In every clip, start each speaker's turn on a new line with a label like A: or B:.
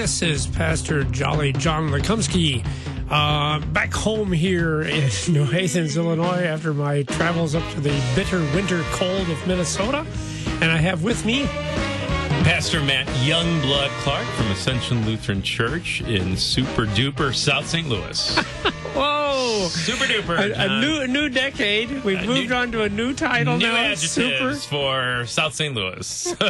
A: This is Pastor Jolly John Lekumsky. Uh, back home here in New Athens, Illinois, after my travels up to the bitter winter cold of Minnesota. And I have with me
B: Pastor Matt Youngblood Clark from Ascension Lutheran Church in super duper South St. Louis.
A: Whoa!
B: super duper.
A: A, a uh, new new decade. We've
B: A
A: moved
B: new-
A: on to a new title
B: new
A: now.
B: adjectives for South St. Louis.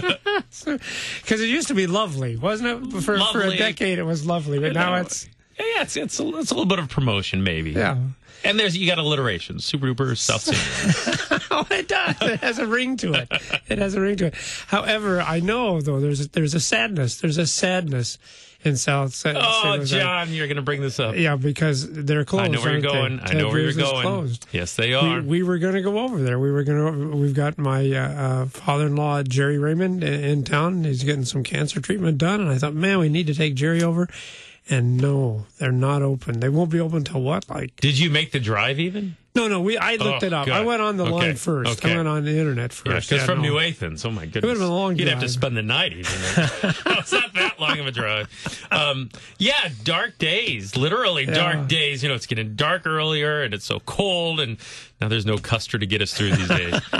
A: Because it used to be lovely, wasn't it? For, for a decade, it was lovely, but now it's
B: yeah, yeah, it's it's a, it's a little bit of promotion maybe.
A: yeah.
B: And there's you got alliteration. Super duper South St. Louis.
A: Oh, it does. It has a ring to it. It has a ring to it. However, I know though there's a, there's a sadness. There's a sadness in South. Sa-
B: Oh.
A: Louis.
B: John, you're going to bring this up.
A: Yeah, because they're closed.
B: I know where you're
A: aren't they?
B: going. I know
A: Ted
B: where you're going.
A: Closed.
B: Yes, they are.
A: We, we were going to go over there. We were going to. We've got my uh, uh, father-in-law Jerry Raymond in, in town. He's getting some cancer treatment done, and I thought, man, we need to take Jerry over. And no, they're not open. They won't be open till what? Like
B: Did you make the drive even?
A: No, no. We I looked
B: Oh,
A: it up.
B: good.
A: I went on the
B: Okay.
A: line first.
B: Okay.
A: I went on the internet
B: Yeah,
A: first.
B: because from
A: no.
B: New Athens. Oh my goodness,
A: would've been a long
B: You'd have to spend the night even. it's not that long of a drive. Um, yeah, dark days, literally
A: Yeah.
B: dark days. You know, it's getting dark earlier, and it's so cold, and now there's no custard to get us through these days.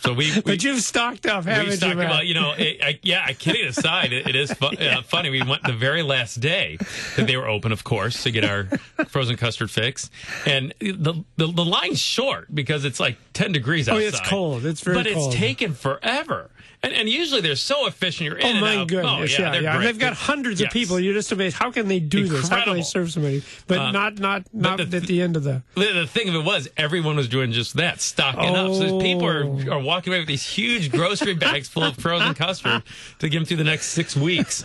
B: So we, we
A: But you've stocked up, haven't
B: we
A: you?
B: talked
A: Matt?
B: about, you know, it, I, yeah, kidding aside, it, it is fu- uh, funny. We went the very last day that they were open, of course, to get our frozen custard fix. And the, the, the line's short because it's like 10 degrees
A: Oh,
B: outside.
A: it's cold. It's very
B: But
A: cold.
B: it's taken forever. And, and usually they're so efficient. You're in
A: Oh
B: and
A: my
B: out.
A: goodness!
B: Oh,
A: yeah, yeah. And
B: great.
A: they've got hundreds of people. You're just amazed. How can they do this? How can they
B: Incredible.
A: serve so many? But
B: Uh,
A: not not not
B: the
A: at the end of the.
B: The, thing of it was, everyone was doing just that, stocking up. So
A: Oh.
B: people are, are walking away with these huge grocery bags full of frozen custard to give them through the next six weeks.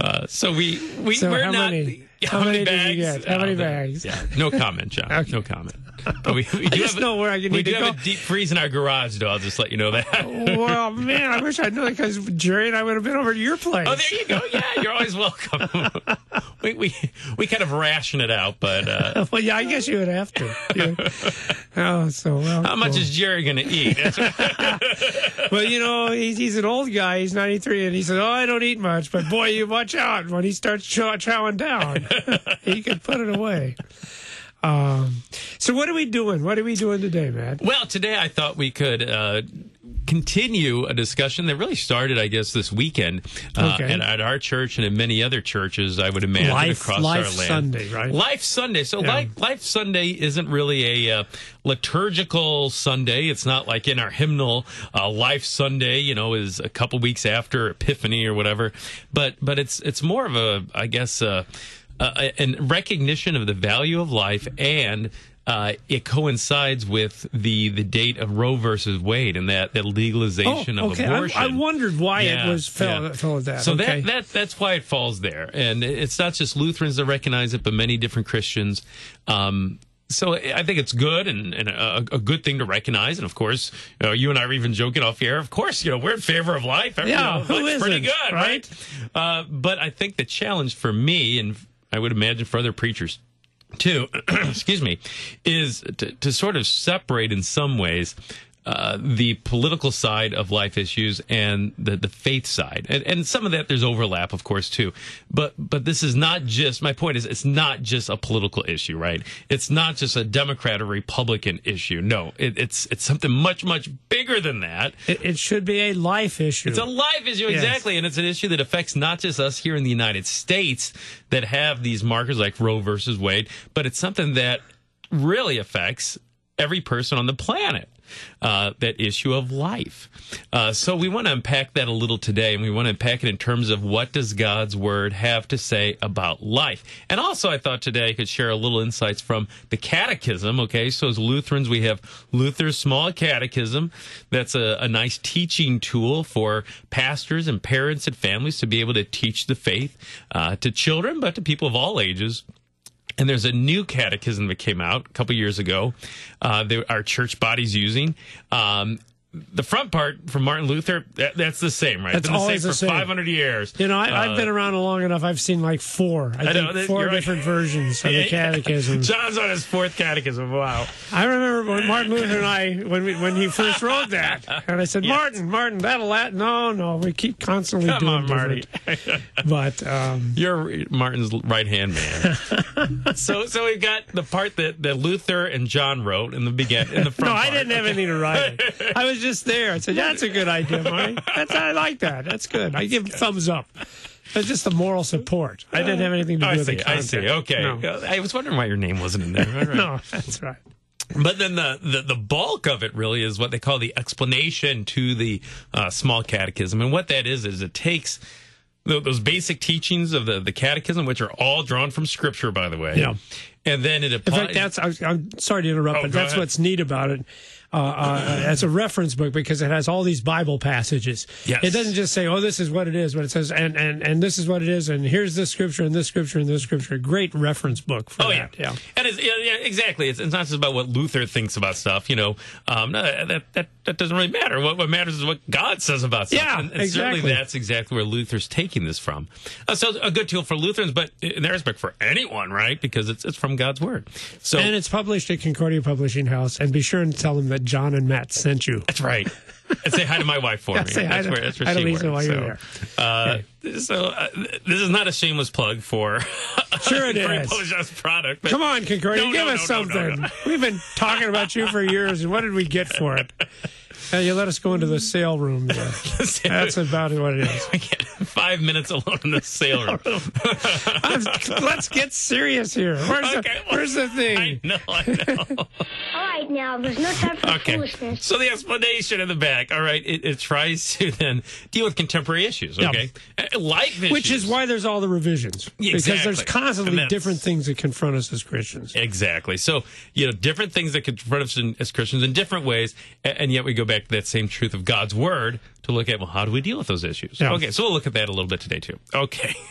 B: Uh, so we we
A: So
B: we're
A: how
B: not.
A: many- how many did you get? How many
B: the-
A: bags?
B: Yeah, no comment, John.
A: Okay.
B: No comment. But we, we do
A: just
B: have,
A: know where I need
B: we
A: to
B: do have
A: go.
B: a deep freeze in our garage, though. I'll just let you know that.
A: well, man, I wish I knew because Jerry and I would have been over to your place.
B: Oh, there you go. Yeah, you're always welcome. we, we we kind of ration it out, but uh,
A: well, yeah, I guess you would have to. You- oh, so well.
B: how much is Jerry going to eat?
A: Well, you know, he's, he's an old guy. He's 93, and he said, "Oh, I don't eat much, but boy, you watch out when he starts chow- chowing down. he could put it away." Um, so, what are we doing? What are we doing today, Matt?
B: Well, today I thought we could uh, continue a discussion that really started, I guess, this weekend uh,
A: Okay.
B: at, at our church and in many other churches, I would imagine,
A: Life-
B: across
A: Life
B: our land.
A: Sunday, right?
B: Life Sunday. So,
A: Yeah.
B: Life, Life Sunday isn't really a uh, liturgical Sunday. It's not like in our hymnal, uh, Life Sunday, you know, is a couple weeks after Epiphany or whatever. But but it's it's more of a, I guess, uh, uh, an recognition of the value of life and uh, it coincides with the the date of Roe versus Wade and that, that legalization
A: Oh,
B: of
A: okay. I,
B: abortion.
A: I wondered why
B: Yeah,
A: it was fell,
B: yeah.
A: fell at that.
B: So
A: okay.
B: that, that that's why it falls there, and it's not just Lutherans that recognize it, but many different Christians. Um, so I think it's good and, and a, a good thing to recognize. And of course, you, know, you and I were even joking off air. Of course, you know we're in favor of life. You
A: Yeah,
B: know,
A: who
B: life's pretty good,
A: right?
B: right? Uh, but I think the challenge for me, and I would imagine for other preachers too, excuse me, is to, to sort of separate in some ways uh, the political side of life issues and the, the faith side. And, and some of that there's overlap, of course, too. But but this is not just my point is it's not just a political issue, right? It's not just a Democrat or Republican issue. No, it, it's it's something much much bigger than that.
A: it, it should be a life issue.
B: It's a life issue,
A: Yes.
B: exactly. And it's an issue that affects not just us here in the United States that have these markers like Roe versus Wade, but it's something that really affects every person on the planet. Uh, that issue of life. Uh, so we want to unpack that a little today, and we want to unpack it in terms of what does God's word have to say about life. And also, I thought today I could share a little insights from the Catechism. Okay, so as Lutherans, we have Luther's Small Catechism. That's a, a nice teaching tool for pastors and parents and families to be able to teach the faith uh, to children, but to people of all ages. And there's a new catechism that came out a couple years ago. Uh, that our church body's using. Um, the front part from Martin Luther, that, that's the same, right?
A: That's
B: It's been the
A: always
B: same
A: the
B: for
A: same.
B: 500 years.
A: You know, I,
B: Uh,
A: I've been around long enough. I've seen like four. I,
B: I
A: think
B: know,
A: 4
B: you're right.
A: different versions of the catechism.
B: John's on his fourth catechism. Wow.
A: I remember when Martin Luther and I, when we, when he first wrote that, and I said, Martin, Martin, that'll la No, no, we keep constantly
B: Come
A: doing
B: on, Marty.
A: different. But um,
B: You're Martin's right hand man. so, so we've got the part that, that Luther and John wrote in the begin in the front.
A: no, I didn't have anything to write. I was just there. I said, "That's a good idea, Marty. That's I like that. That's good. I give thumbs up." That's just the moral support. I didn't have anything to do
B: I
A: with
B: see.
A: the
B: I
A: content.
B: see. Okay.
A: No,
B: I was wondering why your name wasn't in there. Right.
A: no that's right.
B: But then the, the, the bulk of it really is what they call the explanation to the uh, small catechism. And what that is, is it takes tho- those basic teachings of the, the catechism, which are all drawn from scripture, by the way.
A: Yeah.
B: And then it applies.
A: In fact, that's I, I'm sorry to interrupt,
B: Oh,
A: but that's
B: ahead.
A: what's neat about it. Uh, uh, it's a reference book because it has all these Bible passages.
B: Yes.
A: It doesn't just say, "Oh, this is what it is," but it says, "and and and this is what it is," and here's this scripture and this scripture and this scripture. Great reference book for
B: Oh yeah,
A: that. Yeah.
B: and it's, yeah, yeah, exactly. It's, it's not just about what Luther thinks about stuff. You know, um, no, that that that doesn't really matter. What what matters is what God says about stuff.
A: Yeah,
B: and, and
A: exactly.
B: certainly that's exactly where Luther's taking this from. Uh, so a good tool for Lutherans, but in that respect for anyone, right? Because it's it's from God's word. So
A: And it's published at Concordia Publishing House. And be sure and tell them that John and Matt sent you.
B: That's right. And say hi to my wife for
A: Yeah,
B: me.
A: say hi
B: that's
A: to-
B: where, that's where she
A: Lisa
B: works.
A: while you're
B: so, Uh, so uh, this is not a shameless plug for
A: Sure it is.
B: Product. but-
A: Come on, Concordia,
B: No,
A: give
B: no,
A: us
B: no,
A: something. We've been talking about you for years, and what did we get for it? Uh, you let us go into the sale room. there. That's about what it is.
B: I get five minutes alone in the sale room.
A: Let's get serious here. Where's,
B: Okay,
A: the,
B: well,
A: where's the
B: I
A: thing?
B: know, I know.
C: All right, now there's no time for
B: Okay.
C: foolishness.
B: So the explanation in the back, all right, it, it tries to then deal with contemporary issues, okay? Uh, Life issues.
A: Which is why there's all the revisions. Because there's constantly different things that confront us as Christians.
B: Exactly. So, you know, different things that confront us in, as Christians in different ways, a- and yet we go back to that same truth of God's word to look at, well, how do we deal with those issues?
A: Yeah.
B: Okay, so we'll look at that a little bit today, too. Okay.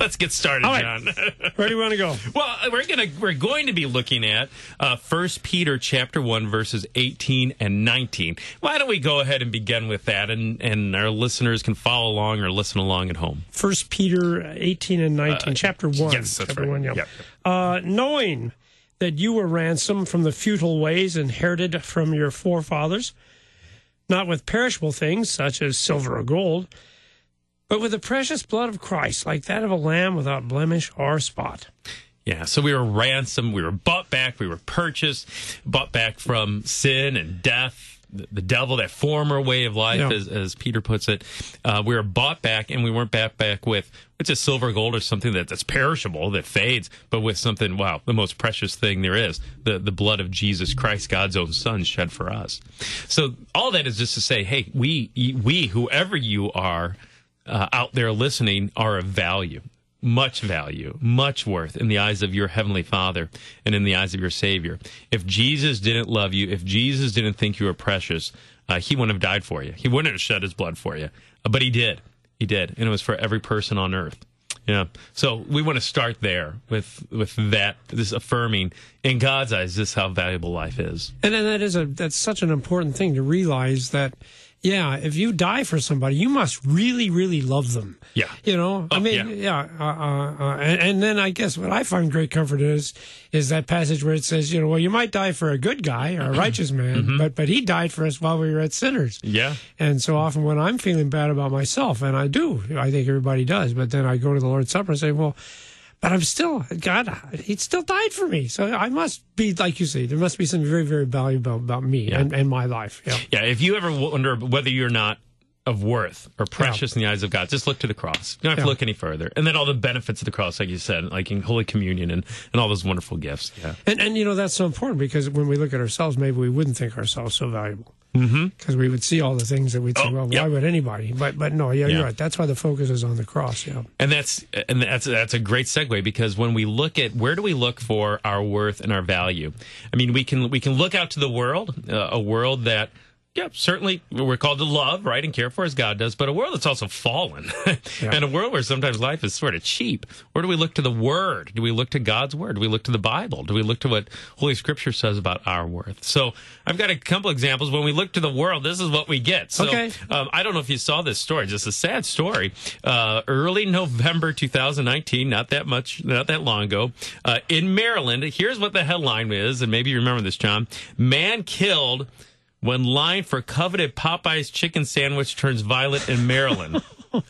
B: Let's get started,
A: All right.
B: John.
A: Where do you want to go?
B: Well, we're gonna we're going to be looking at uh, First Peter chapter one verses eighteen and nineteen. Why don't we go ahead and begin with that, and and our listeners can follow along or listen along at home.
A: First Peter 18 and 19, chapter 1.
B: Uh, yes, that's
A: chapter
B: right.
A: 1, yeah.
B: Yep.
A: Uh, knowing that you were ransomed from the futile ways inherited from your forefathers, not with perishable things such as silver or gold, but with the precious blood of Christ, like that of a lamb without blemish or spot.
B: Yeah, so we were ransomed, we were bought back, we were purchased, bought back from sin and death, the, the devil, that former way of life,
A: Yeah.
B: as, as Peter puts it. Uh, we were bought back, and we weren't bought back with which is silver, gold, or something that, that's perishable, that fades, but with something, wow, the most precious thing there is the, the blood of Jesus Christ, God's own Son, shed for us. So all that is just to say, hey, we, we, whoever you are uh, out there listening, are of value much value, much worth in the eyes of your heavenly Father and in the eyes of your Savior. If Jesus didn't love you, if Jesus didn't think you were precious, uh, he wouldn't have died for you. He wouldn't have shed his blood for you. Uh, but he did. He did. And it was for every person on earth. Yeah. So we want to start there with with that this affirming in God's eyes this is how valuable life is.
A: And then that is a that's such an important thing to realize that yeah, if you die for somebody, you must really, really love them.
B: Yeah.
A: You know, I
B: Oh,
A: mean,
B: yeah.
A: yeah. uh, uh, uh, and, and then I guess what I find great comfort is, is that passage where it says, you know, well, you might die for a good guy or a righteous man,
B: Mm-hmm.
A: but, but he died for us while we were at sinners.
B: Yeah.
A: And so often when I'm feeling bad about myself, and I do, I think everybody does, but then I go to the Lord's Supper and say, well, but I'm still, God, he still died for me. So I must be, like you say, there must be something very, very valuable about me
B: Yeah.
A: and, and my life. Yeah.
B: Yeah, if you ever wonder whether you're not of worth or precious in the eyes of God, just look to the cross. You don't have
A: Yeah.
B: to look any further. And then all the benefits of the cross, like you said, like in Holy Communion and, and all those wonderful gifts. Yeah.
A: And, and you know that's so important because when we look at ourselves, maybe we wouldn't think ourselves so valuable because we would see all the things that we'd say,
B: Mm-hmm. Oh,
A: well,
B: yep.
A: why would anybody? But but no, yeah,
B: Yeah.
A: you're right. That's why the focus is on the cross. Yeah.
B: And that's and that's that's a great segue because when we look at where do we look for our worth and our value? I mean, we can we can look out to the world, uh, a world that yeah, certainly we're called to love, right, and care for as God does, but a world that's also fallen, and a world where sometimes life is sort of cheap. Where do we look to the Word? Do we look to God's Word? Do we look to the Bible? Do we look to what Holy Scripture says about our worth? So I've got a couple examples. When we look to the world, this is what we get. So
A: Okay.
B: um, I don't know if you saw this story. Just a sad story. Uh, early November 2019, not that much, not that long ago, uh, in Maryland. Here's what the headline is, and maybe you remember this, John. Man killed when line for coveted Popeyes chicken sandwich turns violent in Maryland. I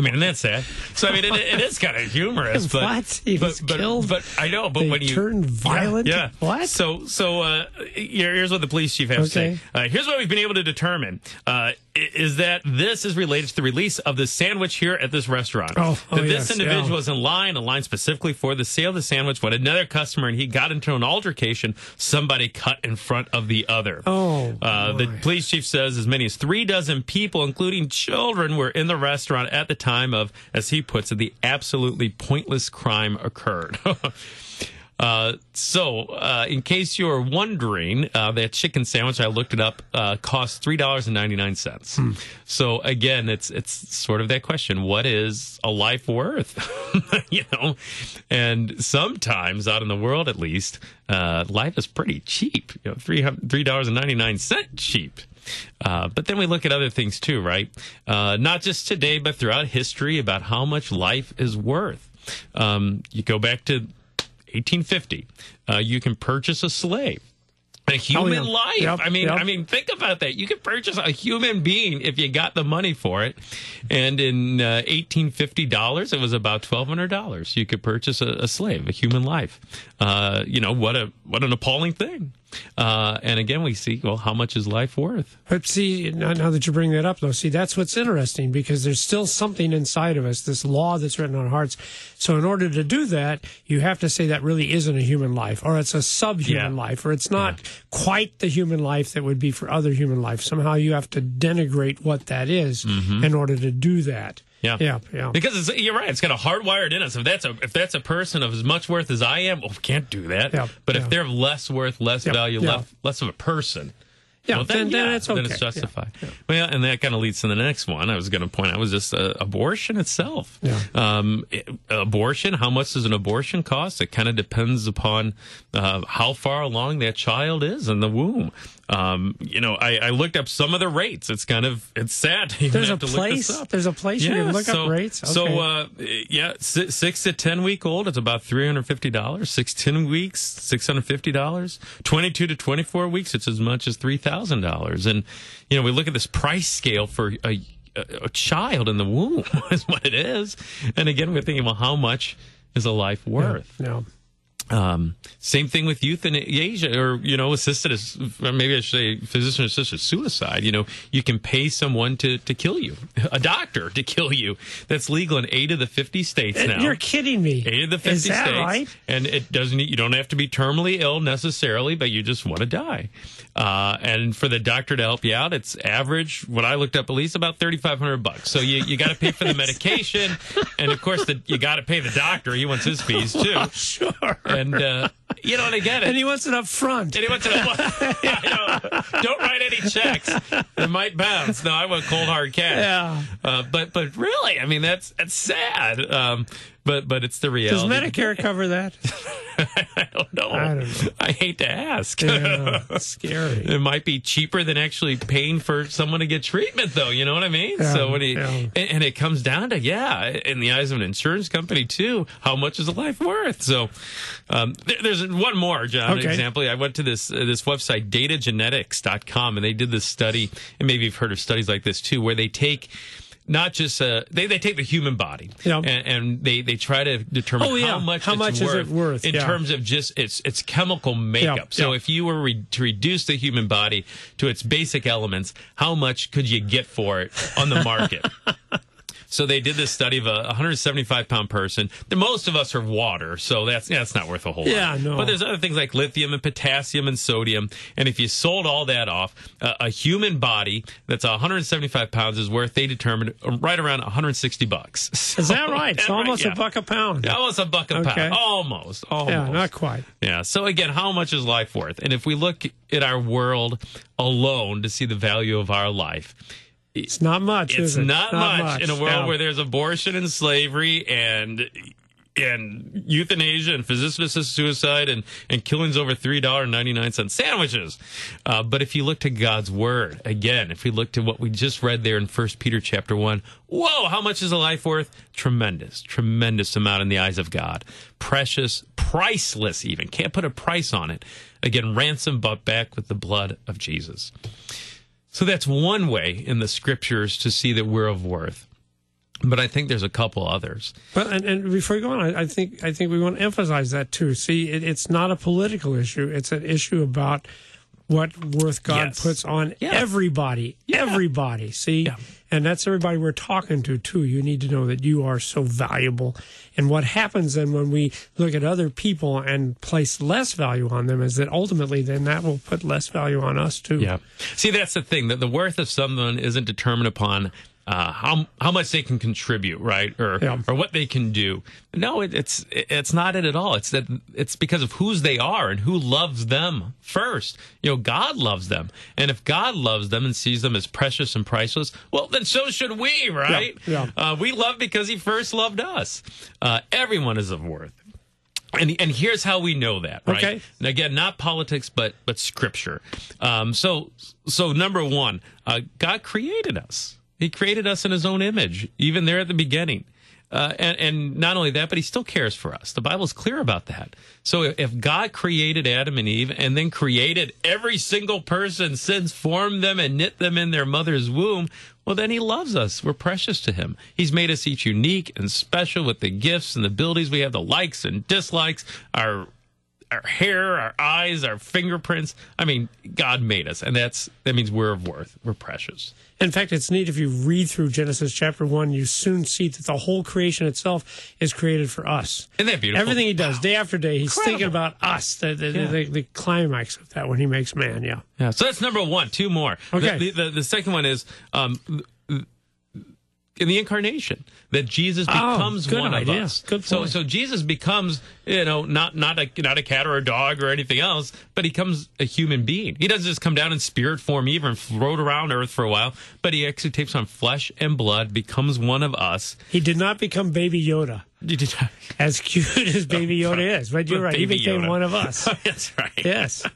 B: mean, and that's sad. So I mean, it, it is kind of humorous, but
A: What? He
B: but,
A: was
B: but,
A: killed?
B: But I know, but
A: They
B: when you
A: turn violent?
B: yeah, yeah.
A: What?
B: So so uh, here's what the police chief has
A: Okay.
B: to say. Uh, here's what we've been able to determine uh, is that this is related to the release of the sandwich here at this restaurant.
A: Oh, oh,
B: that
A: yes,
B: this individual
A: yeah.
B: was in line, a line specifically for the sale of the sandwich. When another customer and he got into an altercation, somebody cut in front of the other.
A: Oh,
B: uh, the police chief says as many as three dozen people, including children, were in the restaurant at the time of, as he puts it, the absolutely pointless crime occurred. Uh, so, uh, in case you're wondering, uh, that chicken sandwich I looked it up uh, costs three dollars and ninety nine cents.
A: Hmm.
B: So again, it's it's sort of that question: What is a life worth? you know, and sometimes out in the world, at least, uh, life is pretty cheap. You know, three three dollars and ninety nine cent cheap. Uh, but then we look at other things too, right? Uh, not just today, but throughout history about how much life is worth. Um, you go back to 1850. Uh, you can purchase a slave. A human
A: Oh, yeah.
B: life.
A: Yep,
B: I mean,
A: yep.
B: I mean, think about that. You could purchase a human being if you got the money for it. And in uh, 1850 dollars, it was about twelve hundred dollars. You could purchase a, a slave, a human life. Uh, you know what a what an appalling thing. Uh, and again, we see well, how much is life worth?
A: But see, now, now that you bring that up, though, see, that's what's interesting because there's still something inside of us, this law that's written on our hearts. So, in order to do that, you have to say that really isn't a human life, or it's a subhuman
B: Yeah.
A: life, or it's not quite the human life that would be for other human life. Somehow you have to denigrate what that is in order to do that.
B: Yeah.
A: Yeah. Yeah.
B: Because it's, you're right. It's kind of hardwired in us. If that's a if that's a person of as much worth as I am, well, we can't do that.
A: Yeah,
B: But
A: yeah.
B: if they're less worth, less
A: Yeah,
B: value,
A: yeah.
B: less less of a person.
A: Yeah,
B: well, then,
A: then- then
B: yeah, Then
A: okay.
B: it's
A: Yeah,
B: justified. Well, and that kind of leads to the next one. I was going to point out was just uh, abortion itself.
A: Yeah.
B: Um, it- abortion. How much does an abortion cost? It kind of depends upon uh, how far along that child is in the womb. Um, you know, I, I looked up some of the rates. It's kind of it's sad.
A: There's a
B: have to look this
A: place.
B: up.
A: There's a place you can look
B: so,
A: up rates.
B: So,
A: Okay.
B: uh, yeah, six, six to ten week old, it's about three hundred fifty dollars. Six ten weeks, six hundred fifty dollars. Twenty two to twenty four weeks, it's as much as three thousand dollars. And you know, we look at this price scale for a, a, a child in the womb is what it is. And again, we're thinking, well, how much is a life worth?
A: no.
B: Um, same thing with euthanasia or, you know, assisted, or maybe I should say physician assisted suicide. You know, you can pay someone to, to kill you, a doctor to kill you. That's legal in eight of the 50 states now.
A: You're kidding me.
B: Eight of the 50
A: Is that
B: states.
A: right?
B: And it doesn't, you don't have to be terminally ill necessarily, but you just want to die. Uh, and for the doctor to help you out, it's average, what I looked up at least about 3,500 bucks. So you, you got to pay for the medication. and of course, the, you got to pay the doctor. He wants his fees too.
A: Sure.
B: And, uh, you know, and again,
A: And he wants it up front.
B: and he went to the, I know, don't write any checks. It might bounce. No, I want cold hard cash.
A: Yeah.
B: Uh, but but really, I mean that's that's sad. Um, but but it's the reality. Does.
A: Medicare cover that?
B: I don't know.
A: I don't know.
B: I hate to ask.
A: Yeah, scary.
B: It might be cheaper than actually paying for someone to get treatment, though. You know what I mean?
A: Yeah,
B: so when he
A: yeah.
B: and, and it comes down to yeah, in the eyes of an insurance company too, how much is a life worth? So um, there, there's one more, John.
A: Okay.
B: Example: I went to this uh, this website datagenetics.com, and they did this study, and maybe you've heard of studies like this too, where they take not just uh, they they take the human body
A: Yeah.
B: and, and they they try to determine
A: Oh, yeah.
B: how much
A: How
B: it's
A: much is it worth?
B: in
A: Yeah.
B: terms of just its its chemical makeup. So if you were re- to reduce the human body to its basic elements, how much could you get for it on the market? So they did this study of a 175 pound person. The most of us are water, so that's yeah, that's not worth a whole
A: Yeah,
B: lot.
A: Yeah, no.
B: But there's other things like lithium and potassium and sodium, and if you sold all that off, uh, a human body that's 175 pounds is worth they determined right around 160 bucks.
A: Is that right? It's almost
B: yeah.
A: a buck a pound.
B: Yeah, almost a buck a
A: Okay.
B: pound. Almost, almost.
A: Yeah, not quite.
B: Yeah. So again, how much is life worth? And if we look at our world alone to see the value of our life,
A: It's not much.
B: it's
A: it?
B: not, much, in a world
A: Yeah.
B: where there's abortion and slavery and and euthanasia and physician-assisted suicide and, and killings over three dollar ninety nine cent sandwiches. Uh, but if you look to God's word again, if we look to what we just read there in First Peter chapter one, whoa, how much is a life worth? Tremendous, tremendous amount in the eyes of God. Precious, priceless, even can't put a price on it. Again, ransom bought back with the blood of Jesus. So that's one way in the scriptures to see that we're of worth. But I think there's a couple others.
A: But and, and before you go on, I, I think I think we want to emphasize that too. See, it, it's not a political issue; it's an issue about what worth God
B: Yes.
A: puts on
B: Yeah.
A: everybody. Everybody. See,
B: Yeah.
A: and that's everybody we're talking to too. You need to know that you are so valuable. And what happens then when we look at other people and place less value on them is that ultimately then that will put less value on us too.
B: Yeah. See, that's the thing that the worth of someone isn't determined upon uh, how how much they can contribute, right, or
A: Yeah.
B: or what they can do. No, it, it's it's not it at all. It's that it's because of whose they are and who loves them first. You know, God loves them, and if God loves them and sees them as precious and priceless, well, then so should we, right?
A: Yeah.
B: Uh, we love because He first loved us. Uh, everyone is of worth. And, and here's how we know that, right?
A: Okay.
B: And again, not politics, but but scripture. Um, so so number one, uh, God created us. He created us in His own image, even there at the beginning. Uh, and, and not only that, but He still cares for us. The Bible's clear about that. So if, God created Adam and Eve, and then created every single person since formed them and knit them in their mother's womb, well, then He loves us. We're precious to Him. He's made us each unique and special with the gifts and the abilities we have, the likes and dislikes, our our hair, our eyes, our fingerprints. I mean, God made us, and that's that means we're of worth. We're precious.
A: In fact, it's neat if you read through Genesis chapter one, you soon see that the whole creation itself is created for us.
B: Isn't that beautiful?
A: Everything he does, day after day, he's
B: Incredible.
A: thinking about us. The, the,
B: Yeah.
A: the, the climax of that when he makes man. Yeah.
B: Yeah. So that's number one. Two more.
A: Okay.
B: The, the, the second one is um, in the incarnation that Jesus
A: Oh,
B: becomes
A: good
B: one
A: idea.
B: of us.
A: Good
B: so
A: point.
B: so Jesus becomes you know not not a not a cat or a dog or anything else, but he becomes a human being. He doesn't just come down in spirit form even and float around earth for a while, but he actually takes on flesh and blood, becomes one of us.
A: He did not become Baby Yoda, as cute as Baby oh, Yoda is. But you're right. He became
B: Yoda.
A: one of us.
B: That's right.
A: yes.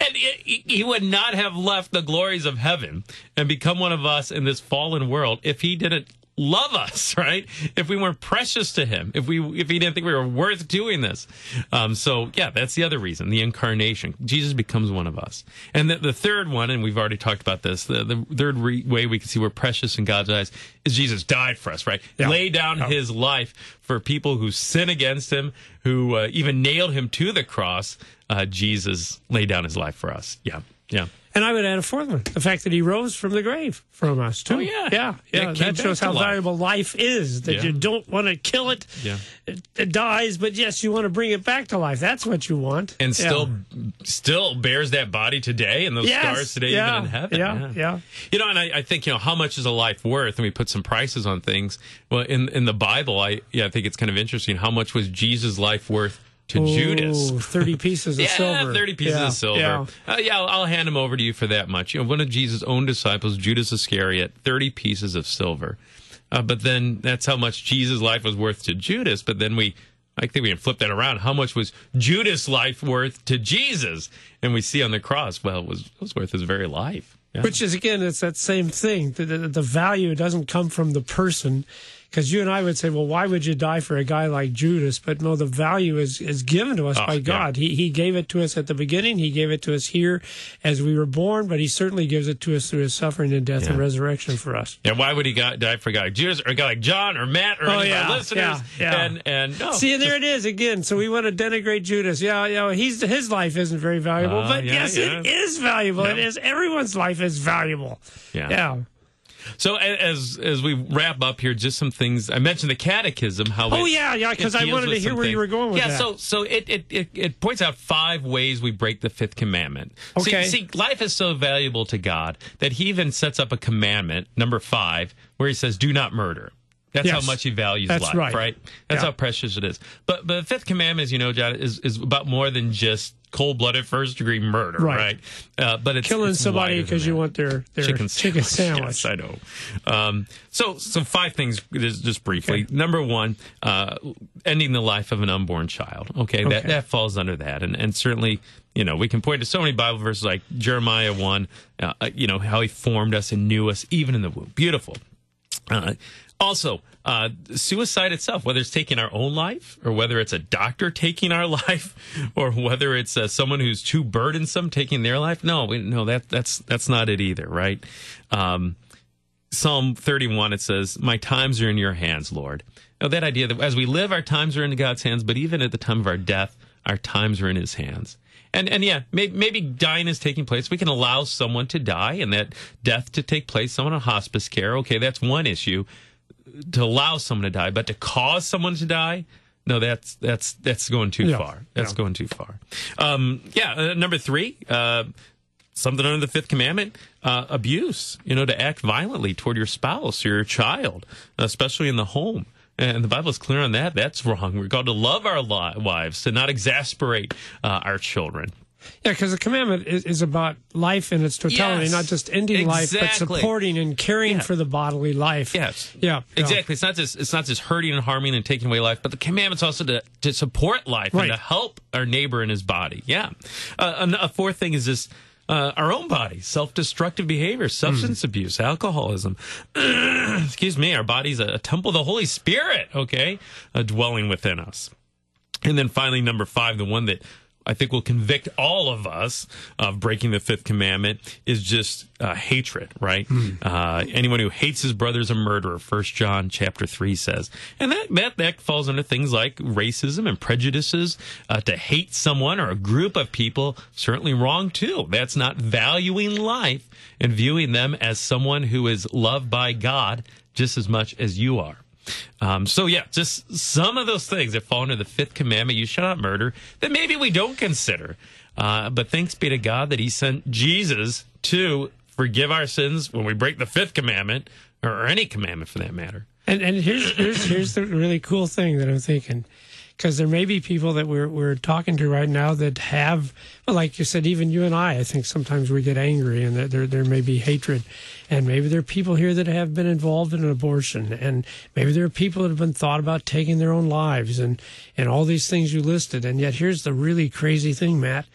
B: And he would not have left the glories of heaven and become one of us in this fallen world if he didn't love us, right? If we weren't precious to him, if we if he didn't think we were worth doing this. Um, so yeah, that's the other reason, the incarnation. Jesus becomes one of us. And the, the third one, and we've already talked about this, the, the third re- way we can see we're precious in God's eyes is Jesus died for us, right?
A: Yeah.
B: Lay down
A: Yeah.
B: his life for people who sin against him, who uh, even nailed him to the cross. Uh, Jesus laid down his life for us. Yeah, yeah.
A: And I would add a fourth one: the fact that he rose from the grave from us too.
B: Oh, yeah.
A: yeah,
B: Yeah,
A: that shows how
B: life.
A: valuable life is. That
B: Yeah.
A: you don't want to kill it.
B: Yeah.
A: It, it dies, but yes, you want to bring it back to life. That's what you want.
B: and
A: Yeah.
B: still still bears that body today and those
A: Yes,
B: stars today
A: yeah,
B: even in heaven
A: yeah, yeah.
B: you know and I, I think you know how much is a life worth and we put some prices on things well in in the bible i yeah i think it's kind of interesting how much was jesus life worth to judas
A: thirty pieces of silver.
B: yeah,
A: silver.
B: 30 pieces
A: Yeah,
B: of silver.
A: yeah.
B: Uh, yeah, I'll, I'll hand them over to you for that much. You know, one of Jesus' own disciples, Judas Iscariot, 30 pieces of silver. Uh, but then that's how much Jesus' life was worth to Judas. But then we, I think we can flip that around. How much was Judas' life worth to Jesus? And we see on the cross, well, it was, it was worth his very life. Yeah.
A: Which is again, it's that same thing. The, the, the value doesn't come from the person, Because you and I would say, well, why would you die for a guy like Judas? But no, the value is, is given to us
B: Oh,
A: by
B: yeah.
A: God. He, he gave it to us at the beginning. He gave it to us here as we were born, but he certainly gives it to us through his suffering and death and resurrection for us.
B: Yeah, why would he got, die for a guy like Judas or a guy like John or Matt or
A: Oh,
B: any of
A: yeah,
B: our listeners?
A: yeah, yeah.
B: And and no,
A: See, and there it is again. So we want to denigrate Judas. Yeah, yeah. He's his life isn't very valuable,
B: Uh,
A: but
B: yeah,
A: yes,
B: yeah.
A: it is valuable. It
B: Yeah.
A: Everyone's life is valuable.
B: Yeah.
A: Yeah.
B: So as as we wrap up here, just some things. I mentioned the Catechism. How
A: Oh
B: it-
A: yeah, yeah. Because I wanted to hear where you were going with
B: yeah,
A: that.
B: so so it, it it it points out five ways we break the fifth commandment. See-
A: Okay.
B: See, life is so valuable to God that He even sets up a commandment, number five, where He says, "Do not murder." That's
A: Yes.
B: how much He values
A: That's
B: life,
A: right.
B: That's
A: Yeah.
B: how precious it is. But but the fifth commandment, as you know, John, is is about more than just cold blooded first degree murder,
A: Right.
B: right? Uh, but it's
A: killing
B: it's
A: somebody because you want their their
B: chicken,
A: chicken, sandwich.
B: Yes, I know. Um, so, so five things just, just briefly. Number one, uh, ending the life of an unborn child. Okay, that
A: Okay.
B: that falls under that, and and certainly. You know, we can point to so many Bible verses like Jeremiah 1, uh, you know, how he formed us and knew us even in the womb. Beautiful. Uh, also, uh, suicide itself, whether it's taking our own life or whether it's a doctor taking our life or whether it's uh, someone who's too burdensome taking their life. No, no, that, that's, that's not it either, right? Um, Psalm 31, it says, My times are in your hands, Lord. Now, that idea that as we live, our times are in God's hands, but even at the time of our death, our times are in his hands. And, and yeah, maybe, maybe dying is taking place. We can allow someone to die and that death to take place, someone on hospice care. Okay, that's one issue to allow someone to die, but to cause someone to die, no, that's that's that's going too
A: Yeah,
B: far. That's
A: yeah.
B: going too far. Um, yeah, uh, number three, uh, something under the fifth commandment, uh, abuse. You know, to act violently toward your spouse or your child, especially in the home. And the Bible is clear on that. That's wrong. We're called to love our li- wives, to not exasperate uh, our children.
A: Yeah, because the commandment is, is about life in its totality,
B: Yes,
A: not just ending life, but supporting and caring
B: Yeah.
A: for the bodily life.
B: Yes.
A: Yeah. yeah.
B: Exactly. It's not just it's not just hurting and harming and taking away life, but the commandments also to, to support life
A: Right.
B: and to help our neighbor in his body. Yeah. Uh, a fourth thing is this. uh, our own body, self-destructive behavior, substance
A: Hmm.
B: abuse, alcoholism. Excuse me. Our body's a, a temple of the Holy Spirit. Okay, uh, dwelling within us. And then finally, number five, the one that I think will convict all of us of breaking the fifth commandment is just uh, hatred, right? Uh, anyone who hates his brother is a murderer. First John chapter three says, and that that that falls under things like racism and prejudices. Uh, to hate someone or a group of people certainly wrong too. That's not valuing life and viewing them as someone who is loved by God just as much as you are. Um, so yeah, just some of those things that fall under the fifth commandment: you shall not murder. That maybe we don't consider, uh, but thanks be to God that He sent Jesus to forgive our sins when we break the fifth commandment, or any commandment for that matter.
A: And and here's here's here's the really cool thing that I'm thinking, because there may be people that we're we're talking to right now that have, well, like you said, even you and I, I think sometimes we get angry and that there there may be hatred, and maybe there are people here that have been involved in an abortion, and maybe there are people that have been thought about taking their own lives, and and all these things you listed, and yet here's the really crazy thing, Matt.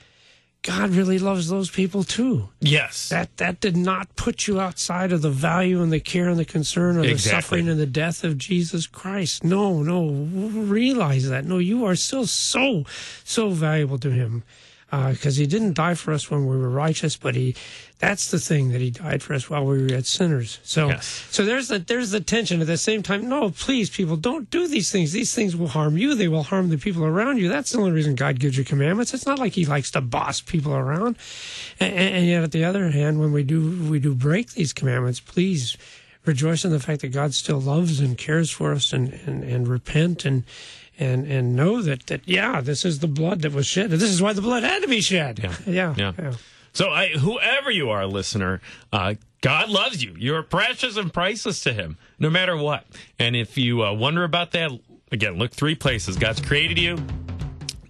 A: God really loves those people too.
B: Yes,
A: That that did not put you outside of the value and the care and the concern of the suffering and the death of Jesus Christ. No, no, realize that. No, you are still so so valuable to Him Uh, because He didn't die for us when we were righteous, but He that's the thing that He died for us while we were yet sinners. So
B: Yes.
A: so there's the there's the tension. At the same time, no, please, people, don't do these things. These things will harm you. They will harm the people around you. That's the only reason God gives you commandments. It's not like He likes to boss people around. And, and yet, at the other hand, when we do we do break these commandments, please rejoice in the fact that God still loves and cares for us, and and, and repent and. And, and know that, that yeah this is the blood that was shed. This is why the blood had to be shed.
B: Yeah.
A: yeah,
B: Yeah.
A: yeah.
B: So, I, whoever you are, listener, uh, God loves you. You're precious and priceless to Him, no matter what. And if you uh, wonder about that, again, look three places. God's created you.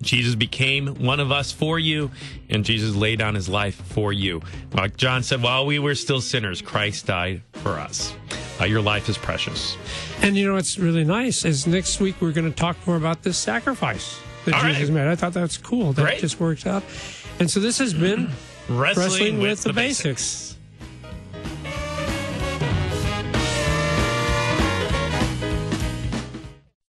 B: Jesus became one of us for you, and Jesus laid down his life for you. Like John said, while we were still sinners, Christ died for us. Uh, your life is precious.
A: And you know what's really nice is next week we're going to talk more about this sacrifice that
B: All
A: Jesus
B: right.
A: made. I thought that's cool. That
B: Great.
A: just works out. And so this has been
B: Wrestling,
A: Wrestling with the Basics.